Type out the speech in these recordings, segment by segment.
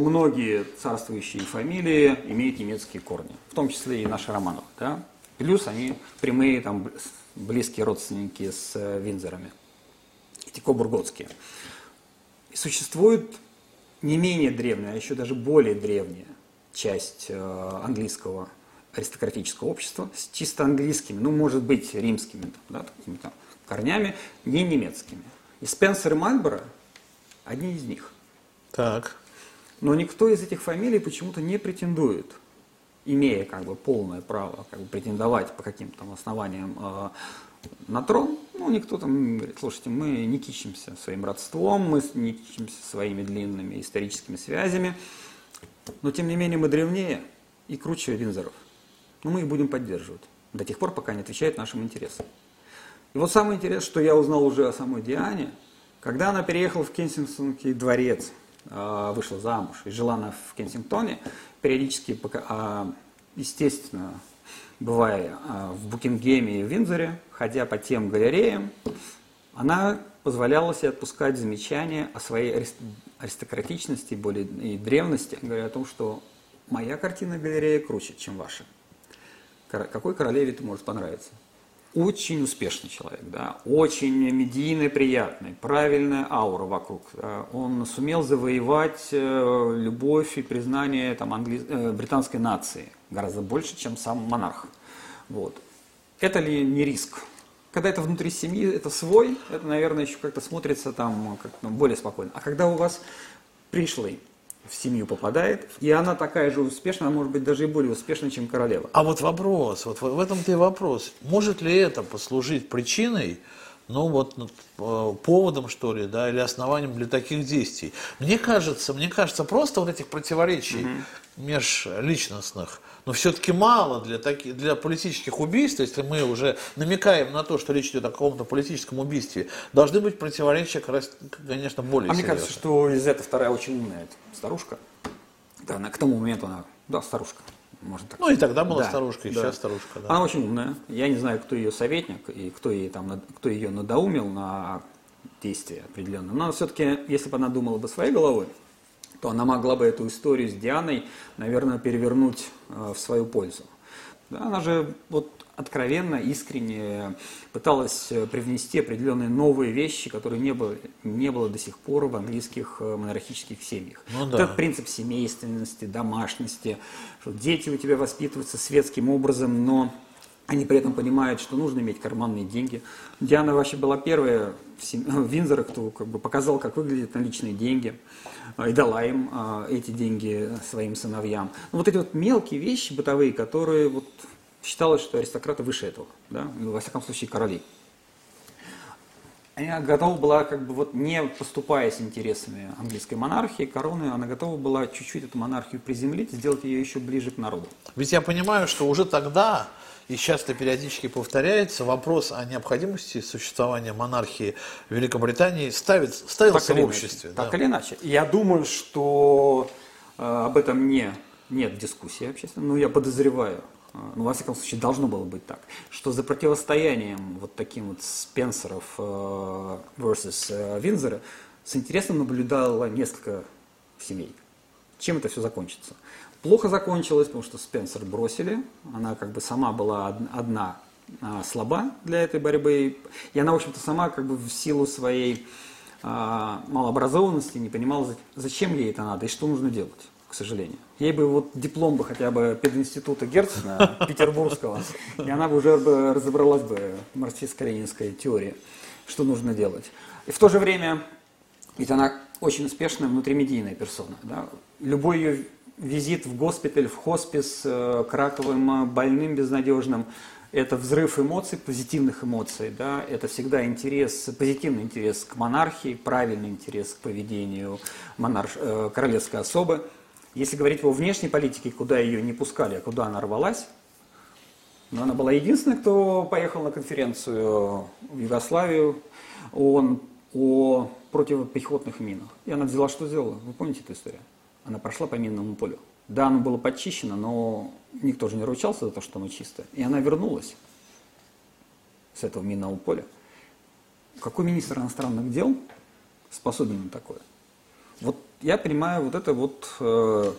Многие царствующие фамилии имеют немецкие корни, в том числе и наши Романов. Да? Плюс они прямые, там, близкие родственники с э, Винзорами, Тико-Бурготские. И существует не менее древняя, а еще даже более древняя часть э, английского аристократического общества с чисто английскими, ну, может быть, римскими да, такими корнями, не немецкими. И Спенсер и Мальборо – одни из них. Так. Но никто из этих фамилий почему-то не претендует, имея как бы полное право как бы, претендовать по каким-то основаниям э, на трон. Ну, никто там говорит, слушайте, мы не кичимся своим родством, мы не кичимся своими длинными историческими связями, но тем не менее мы древнее и круче Винзоров. Но мы их будем поддерживать до тех пор, пока они отвечают нашим интересам. И вот самое интересное, что я узнал уже о самой Диане, когда она переехала в Кенсингтонский дворец, вышла замуж и жила она в Кенсингтоне, периодически, а, естественно, бывая а, в Букингеме и в Виндзоре, ходя по тем галереям, она позволяла себе отпускать замечания о своей аристократичности более, и древности, говоря о том, что моя картина галерея круче, чем ваша. Какой королеве это может понравиться? Очень успешный человек, да, очень медийный, приятный, правильная аура вокруг. Он сумел завоевать э, любовь и признание там, англи... Э, британской нации гораздо больше, чем сам монарх. Вот. Это ли не риск? Когда это внутри семьи, это свой, это, наверное, еще как-то смотрится там как -то более спокойно. А когда у вас пришлый, в семью попадает, и она такая же успешная, а может быть даже и более успешная, чем королева. А вот вопрос, вот в этом-то и вопрос. Может ли это послужить причиной, ну вот э, поводом, что ли, да, или основанием для таких действий? Мне кажется, мне кажется, просто вот этих противоречий угу. межличностных, но все-таки мало для, таких, для политических убийств, если мы уже намекаем на то, что речь идет о каком-то политическом убийстве, должны быть противоречия, конечно, более А серьезные. мне кажется, что Лизета вторая очень умная старушка. Да, она, к тому моменту она, да, старушка. Можно так ну и тогда была да, старушка, и да. сейчас старушка. Да. Она очень умная. Я не знаю, кто ее советник и кто, ей там, кто ее надоумил на действия определенные. Но все-таки, если бы она думала бы своей головой, то она могла бы эту историю с Дианой, наверное, перевернуть э, в свою пользу. Да, она же вот откровенно, искренне пыталась э, привнести определенные новые вещи, которые не было, не было до сих пор в английских э, монархических семьях. Ну, да. Этот принцип семейственности, домашности, что дети у тебя воспитываются светским образом, но они при этом понимают, что нужно иметь карманные деньги. Диана вообще была первая в, сем... в Винзоре, кто как бы показал, как выглядят наличные деньги, а, и дала им эти деньги своим сыновьям. Ну, вот эти вот мелкие вещи бытовые, которые вот считалось, что аристократы выше этого, да, ну, во всяком случае короли. Она готова была, как бы вот не поступая с интересами английской монархии, короны, она готова была чуть-чуть эту монархию приземлить, сделать ее еще ближе к народу. Ведь я понимаю, что уже тогда и часто периодически повторяется, вопрос о необходимости существования монархии в Великобритании ставит, ставился так в обществе. Иначе, да. Так или иначе. Я думаю, что э, об этом не, нет дискуссии общественной, но я подозреваю, ну, во всяком случае, должно было быть так, что за противостоянием вот таким вот Спенсеров э, versus э, Винзера с интересом наблюдало несколько семей. Чем это все закончится? Плохо закончилось, потому что Спенсер бросили. Она как бы сама была одна а, слаба для этой борьбы. И она, в общем-то, сама как бы в силу своей а, малообразованности не понимала, зачем ей это надо и что нужно делать, к сожалению. Ей бы вот диплом бы хотя бы пединститута Герцена петербургского, и она бы уже разобралась бы в марксистско-ленинской теории, что нужно делать. И в то же время, ведь она очень успешная внутримедийная персона. Да? Любой ее визит в госпиталь, в хоспис э, к раковым э, больным безнадежным, это взрыв эмоций, позитивных эмоций, да, это всегда интерес, позитивный интерес к монархии, правильный интерес к поведению монарш, э, королевской особы. Если говорить о внешней политике, куда ее не пускали, а куда она рвалась, но она была единственной, кто поехал на конференцию в Югославию ООН о противопехотных минах. И она взяла, что сделала? Вы помните эту историю? она прошла по минному полю. Да, оно было подчищено, но никто же не ручался за то, что оно чистое. И она вернулась с этого минного поля. Какой министр иностранных дел способен на такое? Вот я понимаю вот это вот э,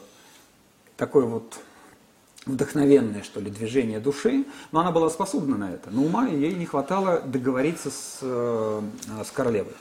такое вот вдохновенное, что ли, движение души, но она была способна на это. Но ума ей не хватало договориться с, э, с королевой.